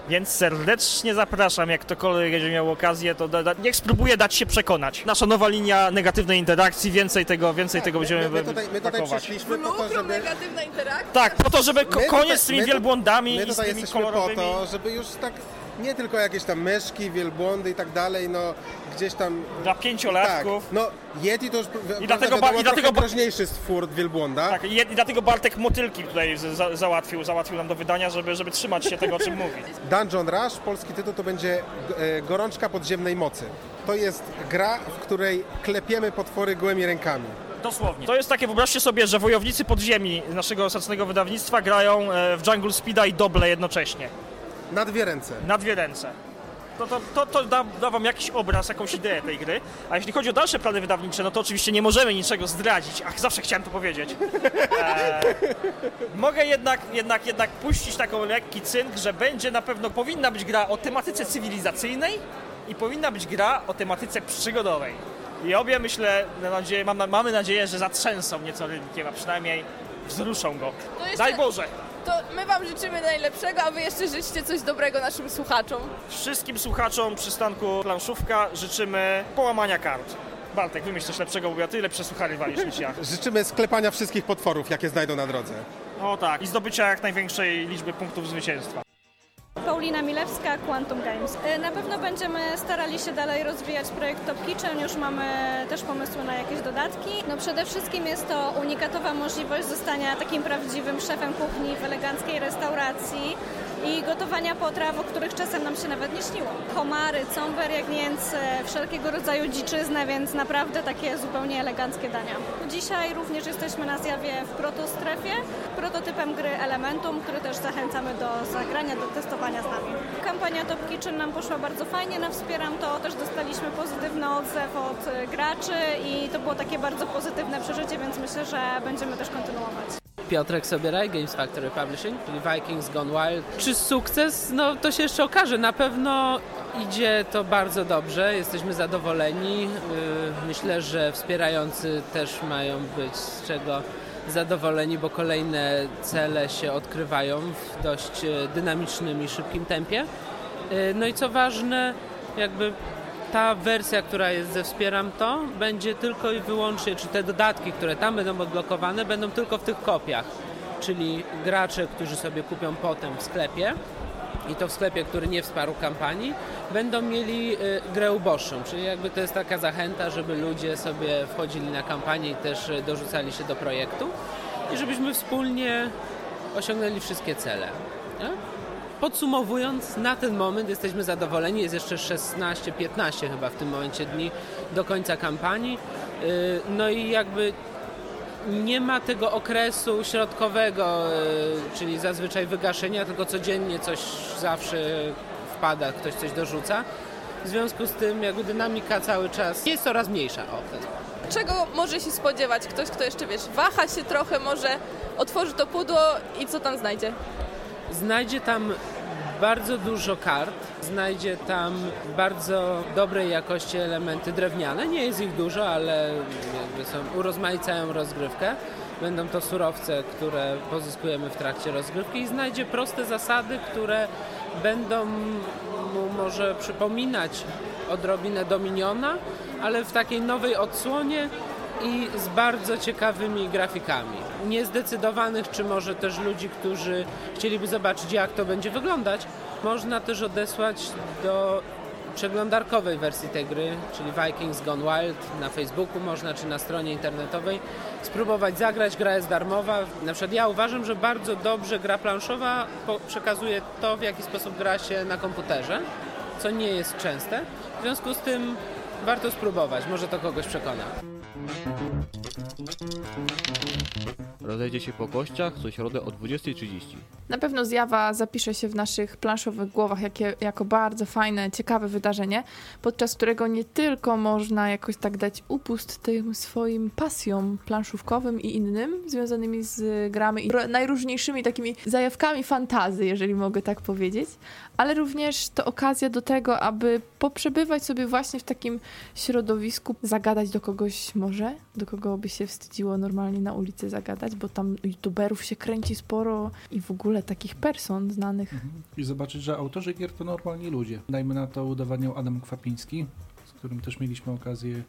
Więc serdecznie zapraszam, jak ktokolwiek będzie miał okazję, to da, da, niech spróbuje dać się przekonać. Nasza nowa linia negatywnej interakcji, więcej tego, więcej tego będziemy Tak, My, my, tutaj, my tutaj przyszliśmy po to, żeby... negatywna interakcja. Tak, po to, żeby ko- My koniec tutaj- z tymi my tu- wielbłądami My i z tymi jesteśmy po kolorowymi... to, żeby już tak nie tylko jakieś tam myszki, wielbłądy i tak dalej, no gdzieś tam... Dla Tak, pięciolatków. no Yeti to już I dlatego wiadomo, i dlatego groźniejszy stwór wielbłąda. Tak, i, i dlatego Bartek Motylki tutaj za, załatwił, załatwił nam do wydania, żeby, żeby trzymać się tego, o czym mówi. Dungeon Rush, polski tytuł to będzie e, Gorączka Podziemnej Mocy. To jest gra, w której klepiemy potwory gołymi rękami. Dosłownie. To jest takie, wyobraźcie sobie, że wojownicy podziemi naszego sacnego wydawnictwa grają e, w Jungle Speeda i Doble jednocześnie. Na dwie ręce. Na dwie ręce. To, to, to, to da, da wam jakiś obraz, jakąś ideę tej gry. A jeśli chodzi o dalsze plany wydawnicze, no to oczywiście nie możemy niczego zdradzić. Ach, zawsze chciałem to powiedzieć. E, mogę jednak, jednak, jednak puścić taką lekki cynk, że będzie na pewno, powinna być gra o tematyce cywilizacyjnej i powinna być gra o tematyce przygodowej. I obie myślę, na nadzieję, mam, mamy nadzieję, że zatrzęsą nieco rynkiem, a przynajmniej wzruszą go. Daj Boże! To my wam życzymy najlepszego, a wy jeszcze życzcie coś dobrego naszym słuchaczom. Wszystkim słuchaczom przystanku Planszówka życzymy połamania kart. Bartek, wymyśl coś lepszego, bo ja tyle przesłuchali walisz niż ja. Życzymy sklepania wszystkich potworów, jakie znajdą na drodze. O tak, i zdobycia jak największej liczby punktów zwycięstwa. Paulina Milewska, Quantum Games. E, Na pewno będziemy starali się dalej rozwijać projekt Top Kitchen, już mamy też pomysły na jakieś dodatki. No przede wszystkim jest to unikatowa możliwość zostania takim prawdziwym szefem kuchni w eleganckiej restauracji i gotowania potraw, o których czasem nam się nawet nie śniło. Komary, cąber, jagnięce, wszelkiego rodzaju dziczyznę, więc naprawdę takie zupełnie eleganckie dania. Dzisiaj również jesteśmy na zjawie w protostrefie, prototypem gry Elementum, który też zachęcamy do zagrania, do testowania z nami. Kampania Top Kitchen nam poszła bardzo fajnie, na Wspieram to też dostaliśmy pozytywny odzew od e, graczy i to było takie bardzo pozytywne przeżycie, więc myślę, że będziemy też kontynuować. Piotrek Sobieraj, Games Factory Publishing, czyli Vikings Gone Wild. Czy sukces? No to się jeszcze okaże. Na pewno idzie to bardzo dobrze, jesteśmy zadowoleni. Yy, Myślę, że wspierający też mają być z czego zadowoleni, bo kolejne cele się odkrywają w dość e, dynamicznym i szybkim tempie. Yy, No i co ważne, jakby ta wersja, która jest ze Wspieram to, będzie tylko i wyłącznie, czy te dodatki, które tam będą odblokowane, będą tylko w tych kopiach. Czyli gracze, którzy sobie kupią potem w sklepie, i to w sklepie, który nie wsparł kampanii, będą mieli y, grę uboższą, czyli jakby to jest taka zachęta, żeby ludzie sobie wchodzili na kampanię i też y, dorzucali się do projektu i żebyśmy wspólnie osiągnęli wszystkie cele. Nie? Podsumowując, na ten moment jesteśmy zadowoleni. Jest jeszcze 16-15 chyba w tym momencie dni do końca kampanii. Yy, No i jakby nie ma tego okresu środkowego, yy, czyli zazwyczaj wygaszenia, tylko codziennie coś zawsze wpada, ktoś coś dorzuca. W związku z tym jakby dynamika cały czas jest coraz mniejsza. O. Czego może się spodziewać ktoś, kto jeszcze, wiesz, waha się trochę, może otworzy to pudło i co tam znajdzie? Znajdzie tam bardzo dużo kart, znajdzie tam bardzo dobrej jakości elementy drewniane. Nie jest ich dużo, ale są, urozmaicają rozgrywkę. Będą to surowce, które pozyskujemy w trakcie rozgrywki i znajdzie proste zasady, które będą mu może przypominać odrobinę Dominiona, ale w takiej nowej odsłonie i z bardzo ciekawymi grafikami. Niezdecydowanych, czy może też ludzi, którzy chcieliby zobaczyć, jak to będzie wyglądać, można też odesłać do przeglądarkowej wersji tej gry, czyli Vikings Gone Wild na Facebooku można, czy na stronie internetowej. Spróbować zagrać, gra jest darmowa. Na przykład ja uważam, że bardzo dobrze gra planszowa przekazuje to, w jaki sposób gra się na komputerze, co nie jest częste. W związku z tym warto spróbować, może to kogoś przekona. Rozejdzie się po kościach co środę o 20.30. Na pewno zjawa zapisze się w naszych planszowych głowach jakie, jako bardzo fajne, ciekawe wydarzenie, podczas którego nie tylko można jakoś tak dać upust tym swoim pasjom planszówkowym i innym, związanymi z grami i najróżniejszymi takimi zajawkami fantazy, jeżeli mogę tak powiedzieć, ale również to okazja do tego, aby poprzebywać sobie właśnie w takim środowisku, zagadać do kogoś może, do kogo by się wstydziło normalnie na ulicy zagadać, bo tam youtuberów się kręci sporo i w ogóle takich person znanych. Mhm. I zobaczyć, że autorzy gier to normalni ludzie. Dajmy na to udowadniał Adam Kwapiński, z którym też mieliśmy okazję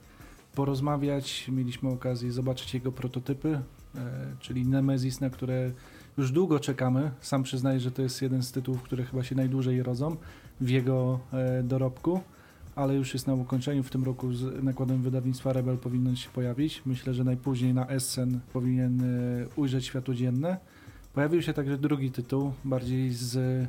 porozmawiać, mieliśmy okazję zobaczyć jego prototypy, e, czyli Nemesis, na które już długo czekamy. Sam przyznaję, że to jest jeden z tytułów, które chyba się najdłużej rodzą w jego e, dorobku, ale już jest na ukończeniu. W tym roku z nakładem wydawnictwa Rebel powinien się pojawić. Myślę, że najpóźniej na Essen powinien e, ujrzeć światło dzienne. Pojawił się także drugi tytuł, bardziej z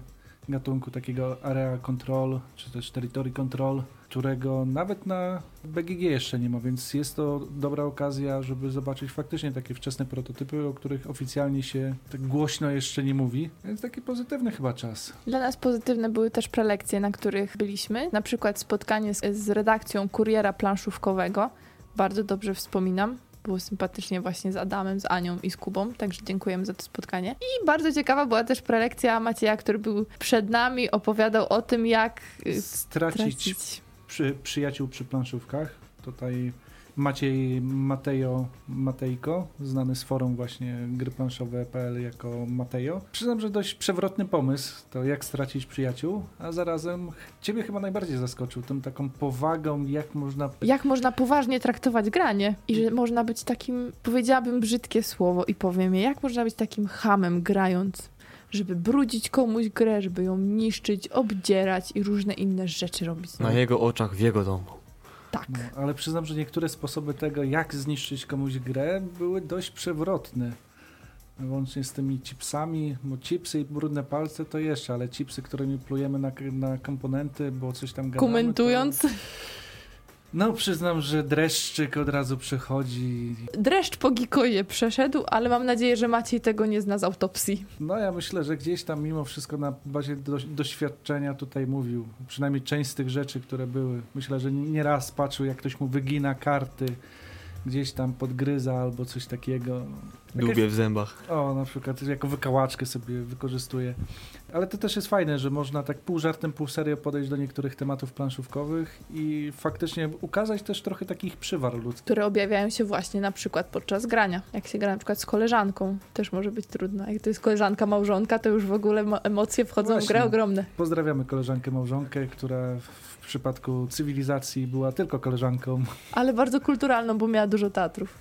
gatunku takiego Area Control, czy też Territory Control, którego nawet na BGG jeszcze nie ma, więc jest to dobra okazja, żeby zobaczyć faktycznie takie wczesne prototypy, o których oficjalnie się tak głośno jeszcze nie mówi, więc taki pozytywny chyba czas. Dla nas pozytywne były też prelekcje, na których byliśmy, na przykład spotkanie z, z redakcją Kuriera Planszówkowego, bardzo dobrze wspominam, było sympatycznie właśnie z Adamem, z Anią i z Kubą, także dziękujemy za to spotkanie. I bardzo ciekawa była też prelekcja Macieja, który był przed nami, opowiadał o tym, jak y, Stracić tracić przy, przyjaciół przy planszówkach. Tutaj Maciej Matejo Matejko, znany z forum właśnie gry planszowe.pl jako Matejo. Przyznam, że dość przewrotny pomysł, to jak stracić przyjaciół, a zarazem ciebie chyba najbardziej zaskoczył tą taką powagą, jak można... jak można poważnie traktować granie i że można być takim, powiedziałabym brzydkie słowo i powiem je, jak można być takim hamem grając, żeby brudzić komuś grę, żeby ją niszczyć, obdzierać i różne inne rzeczy robić. Na jego oczach, w jego domu. Tak. No, ale przyznam, że niektóre sposoby tego, jak zniszczyć komuś grę, były dość przewrotne. Łącznie z tymi chipsami, bo chipsy i brudne palce to jeszcze, ale chipsy, którymi plujemy na, na komponenty, bo coś tam gadamy, Komentując, To... No przyznam, że dreszczyk od razu przychodzi. dreszcz po Gikoje przeszedł, ale mam nadzieję, że Maciej tego nie zna z autopsji. No ja myślę, że gdzieś tam mimo wszystko na bazie do, doświadczenia tutaj mówił. Przynajmniej część z tych rzeczy, które były. Myślę, że nieraz patrzył, jak ktoś mu wygina karty, gdzieś tam podgryza albo coś takiego. Dłubie w zębach. O, na przykład jako wykałaczkę sobie wykorzystuje. Ale to też jest fajne, że można tak pół żartem, pół serio podejść do niektórych tematów planszówkowych i faktycznie ukazać też trochę takich przywar ludzkich. które objawiają się właśnie na przykład podczas grania. Jak się gra na przykład z koleżanką, też może być trudno. Jak to jest koleżanka, małżonka, to już w ogóle mo- emocje wchodzą w grę Właśnie. ogromne. Pozdrawiamy koleżankę małżonkę, która w przypadku cywilizacji była tylko koleżanką. Ale bardzo kulturalną, bo miała dużo teatrów.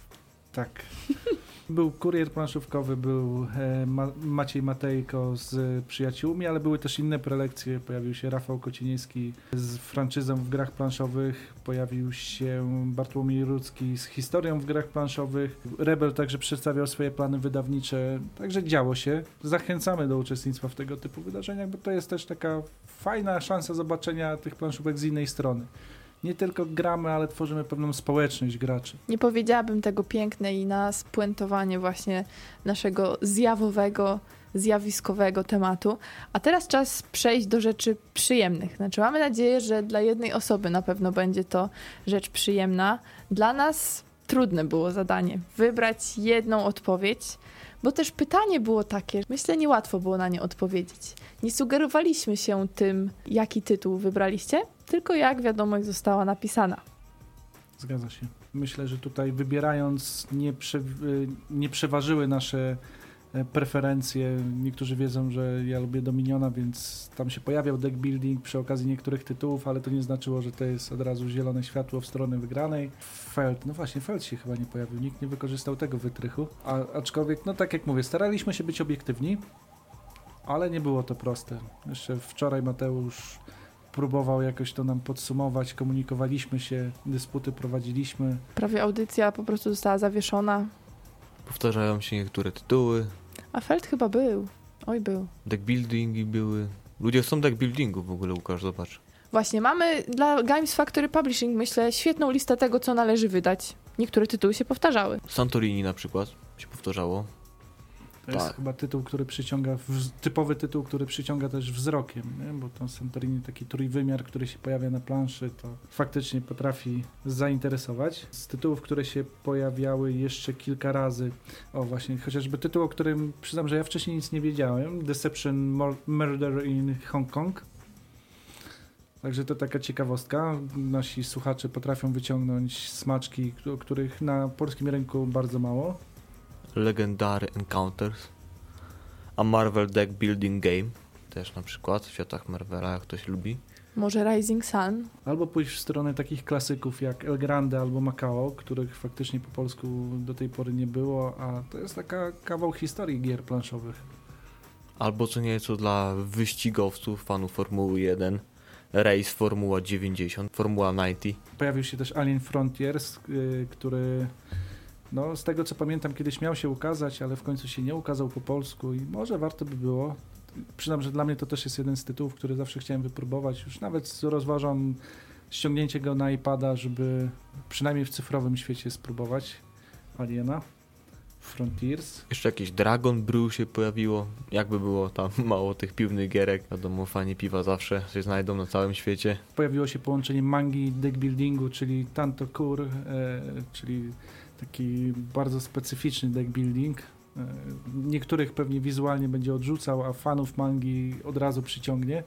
Tak. Był kurier planszówkowy, był e, Ma Maciej Matejko z przyjaciółmi, ale były też inne prelekcje. Pojawił się Rafał Kocieniewski z franczyzą w grach planszowych, pojawił się Bartłomiej Rudzki z historią w grach planszowych. Rebel także przedstawiał swoje plany wydawnicze, także działo się. Zachęcamy do uczestnictwa w tego typu wydarzeniach, bo to jest też taka fajna szansa zobaczenia tych planszówek z innej strony. Nie tylko gramy, ale tworzymy pewną społeczność graczy. Nie powiedziałabym tego piękne i na spuentowanie właśnie naszego zjawowego, zjawiskowego tematu. A teraz czas przejść do rzeczy przyjemnych. Znaczy, mamy nadzieję, że dla jednej osoby na pewno będzie to rzecz przyjemna. Dla nas trudne było zadanie wybrać jedną odpowiedź, bo też pytanie było takie, myślę, niełatwo było na nie odpowiedzieć. Nie sugerowaliśmy się tym, jaki tytuł wybraliście, tylko jak wiadomość została napisana. Zgadza się. Myślę, że tutaj wybierając nie, prze, y, nie przeważyły nasze e, preferencje. Niektórzy wiedzą, że ja lubię Dominiona, więc tam się pojawiał deck building przy okazji niektórych tytułów, ale to nie znaczyło, że to jest od razu zielone światło w stronę wygranej. Feld, no właśnie, Feld się chyba nie pojawił, nikt nie wykorzystał tego wytrychu, A, aczkolwiek, no tak jak mówię, staraliśmy się być obiektywni, ale nie było to proste. Jeszcze wczoraj Mateusz próbował jakoś to nam podsumować, komunikowaliśmy się, dysputy prowadziliśmy. Prawie audycja po prostu została zawieszona, Powtarzają się niektóre tytuły, a Feld chyba był. Oj, był. deckbuildingi były. Ludzie chcą deckbuildingu w ogóle, Łukasz, zobacz. Właśnie, mamy dla Games Factory Publishing, myślę, świetną listę tego, co należy wydać. Niektóre tytuły się powtarzały. Santorini na przykład się powtarzało. To jest Tak. chyba tytuł, który przyciąga, typowy tytuł, który przyciąga też wzrokiem, nie? bo to Santorini, taki trójwymiar, który się pojawia na planszy, to faktycznie potrafi zainteresować. Z tytułów, które się pojawiały jeszcze kilka razy, o właśnie, chociażby tytuł, o którym przyznam, że ja wcześniej nic nie wiedziałem, Deception Murder in Hong Kong. Także to taka ciekawostka. Nasi słuchacze potrafią wyciągnąć smaczki, któ- których na polskim rynku bardzo mało. Legendary Encounters, a Marvel Deck Building Game, też na przykład w światach Marvela, jak ktoś lubi. Może Rising Sun? Albo pójść w stronę takich klasyków jak El Grande albo Macao, których faktycznie po polsku do tej pory nie było, a to jest taka kawał historii gier planszowych. Albo co nieco dla wyścigowców, fanów Formuły 1, Race Formuła 90, Formuła 90. Pojawił się też Alien Frontiers, y, który no, z tego co pamiętam kiedyś miał się ukazać, ale w końcu się nie ukazał po polsku i może warto by było. Przynam, że dla mnie to też jest jeden z tytułów, który zawsze chciałem wypróbować. Już nawet rozważam ściągnięcie go na iPada, żeby przynajmniej w cyfrowym świecie spróbować Aliena. Frontiers. Jeszcze jakieś Dragon Brew się pojawiło. Jakby było tam mało tych piwnych gierek. Wiadomo, fani piwa zawsze się znajdą na całym świecie. Pojawiło się połączenie mangi i deckbuildingu, czyli Tanto Kur, e, czyli taki bardzo specyficzny deckbuilding. E, niektórych pewnie wizualnie będzie odrzucał, a fanów mangi od razu przyciągnie.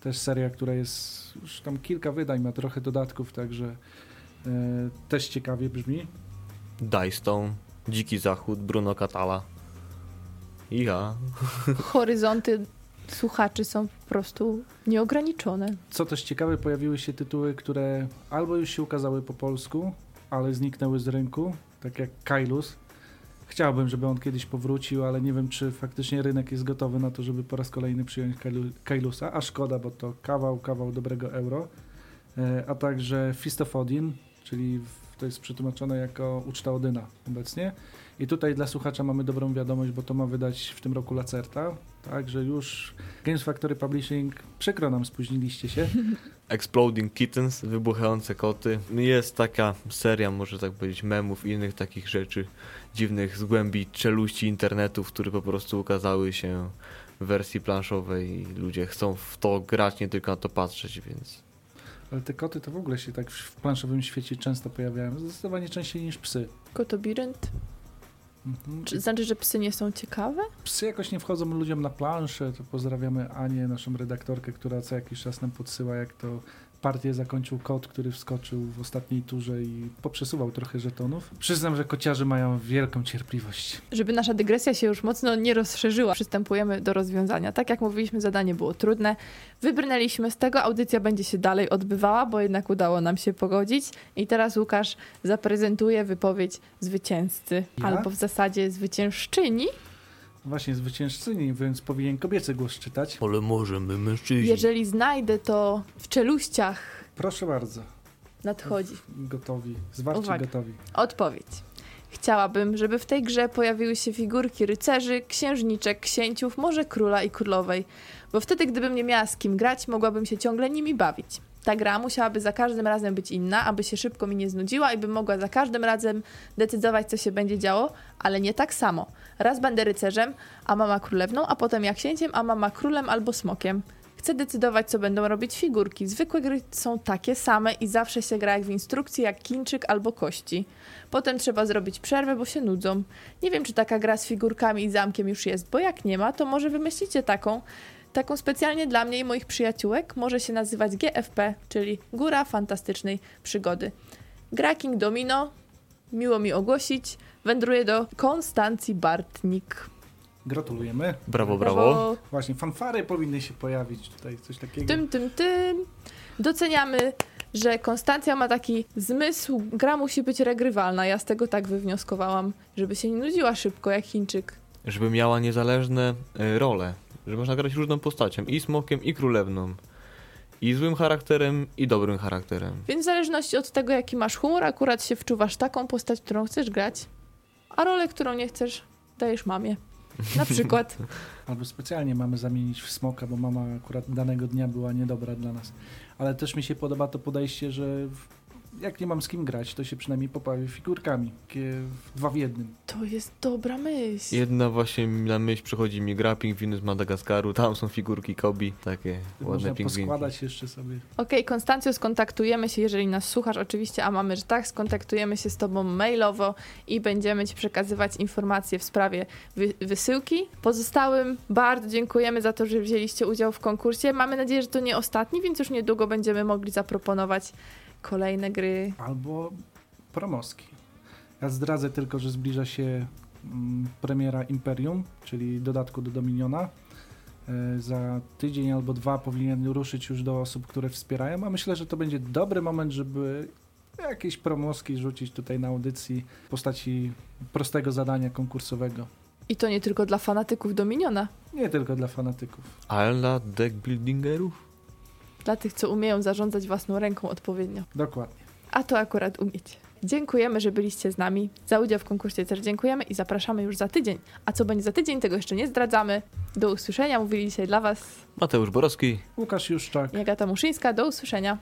Też seria, która jest już tam kilka wydań, ma trochę dodatków, także e, też ciekawie brzmi. Dice Stone, Dziki Zachód, Bruno Catala. Ja. Horyzonty słuchaczy są po prostu nieograniczone. Co też ciekawe, pojawiły się tytuły, które albo już się ukazały po polsku, ale zniknęły z rynku, tak jak Kailus. Chciałbym, żeby on kiedyś powrócił, ale nie wiem, czy faktycznie rynek jest gotowy na to, żeby po raz kolejny przyjąć Kailusa, a szkoda, bo to kawał, kawał dobrego euro. E, a także Fist of Odin, czyli to jest przetłumaczone jako Uczta Odyna obecnie. I tutaj dla słuchacza mamy dobrą wiadomość, bo to ma wydać w tym roku Lacerta, także już Games Factory Publishing, przykro nam, spóźniliście się. Exploding Kittens, wybuchające koty. Jest taka seria, może tak powiedzieć, memów i innych takich rzeczy dziwnych z głębi czeluści internetu, które po prostu ukazały się w wersji planszowej i ludzie chcą w to grać, nie tylko na to patrzeć, więc... Ale te koty to w ogóle się tak w planszowym świecie często pojawiają, zdecydowanie częściej niż psy. Kotobirynt? Mhm. Czy znaczy, że psy nie są ciekawe? Psy jakoś nie wchodzą ludziom na planszę. To pozdrawiamy Anię, naszą redaktorkę, która co jakiś czas nam podsyła, jak to partię zakończył kot, który wskoczył w ostatniej turze i poprzesuwał trochę żetonów. Przyznam, że kociarze mają wielką cierpliwość. Żeby nasza dygresja się już mocno nie rozszerzyła, przystępujemy do rozwiązania. Tak jak mówiliśmy, zadanie było trudne. Wybrnęliśmy z tego, audycja będzie się dalej odbywała, bo jednak udało nam się pogodzić. I teraz Łukasz zaprezentuje wypowiedź zwycięzcy, ja? albo w zasadzie zwyciężczyni Właśnie zwyciężczyni, więc powinien kobiecy głos czytać. Ale możemy mężczyźni. Jeżeli znajdę to w czeluściach. Proszę bardzo. Nadchodzi. Gotowi. Zwarci Uwaga. gotowi. Odpowiedź. Chciałabym, żeby w tej grze pojawiły się figurki rycerzy, księżniczek, księciów, może króla i królowej, bo wtedy, gdybym nie miała z kim grać, mogłabym się ciągle nimi bawić. Ta gra musiałaby za każdym razem być inna, aby się szybko mi nie znudziła i bym mogła za każdym razem decydować, co się będzie działo, ale nie tak samo. Raz będę rycerzem, a mama królewną, a potem ja księciem, a mama królem albo smokiem. Chcę decydować, co będą robić figurki. Zwykłe gry są takie same i zawsze się gra jak w instrukcji, jak kinczyk albo kości. Potem trzeba zrobić przerwę, bo się nudzą. Nie wiem, czy taka gra z figurkami i zamkiem już jest, bo jak nie ma, to może wymyślicie taką. Taką specjalnie dla mnie i moich przyjaciółek może się nazywać GFP, czyli Góra Fantastycznej Przygody. Gra King Domino, miło mi ogłosić, wędruje do Konstancji Bartnik. Gratulujemy. Brawo, brawo, brawo. Właśnie, fanfary powinny się pojawić tutaj, coś takiego. Tym, tym, tym. Doceniamy, że Konstancja ma taki zmysł, gra musi być regrywalna. Ja z tego tak wywnioskowałam, żeby się nie nudziła szybko jak Chińczyk. Żeby miała niezależne y, role, że można grać różną postacią, i smokiem, i królewną. I złym charakterem, i dobrym charakterem. Więc w zależności od tego, jaki masz humor, akurat się wczuwasz taką postać, którą chcesz grać, a rolę, którą nie chcesz, dajesz mamie. Na przykład. Albo specjalnie mamy zamienić w smoka, bo mama akurat danego dnia była niedobra dla nas. Ale też mi się podoba to podejście, że jak nie mam z kim grać, to się przynajmniej poprawię figurkami. Takie dwa w jednym. To jest dobra myśl. Jedna właśnie na myśl przychodzi mi gra pingwiny z Madagaskaru, tam są figurki Kobi, takie Można ładne pingwinki. poskładać jeszcze sobie. Okej, okay, Konstancjo, skontaktujemy się, jeżeli nas słuchasz oczywiście, a mamy, że tak, skontaktujemy się z tobą mailowo i będziemy ci przekazywać informacje w sprawie wy wysyłki. Pozostałym bardzo dziękujemy za to, że wzięliście udział w konkursie. Mamy nadzieję, że to nie ostatni, więc już niedługo będziemy mogli zaproponować kolejne gry. Albo promoski. Ja zdradzę tylko, że zbliża się mm, premiera Imperium, czyli dodatku do Dominiona. E, Za tydzień albo dwa powinien ruszyć już do osób, które wspierają, a myślę, że to będzie dobry moment, żeby jakieś promoski rzucić tutaj na audycji w postaci prostego zadania konkursowego. I to nie tylko dla fanatyków Dominiona, Nie tylko dla fanatyków. Ale dla deckbuildingerów? Dla tych, co umieją zarządzać własną ręką odpowiednio. Dokładnie. A to akurat umiecie. Dziękujemy, że byliście z nami. Za udział w konkursie też dziękujemy i zapraszamy już za tydzień. A co będzie za tydzień, tego jeszcze nie zdradzamy. Do usłyszenia. Mówili dzisiaj dla Was Mateusz Borowski. Łukasz Juszczak. Jagata Muszyńska. Do usłyszenia.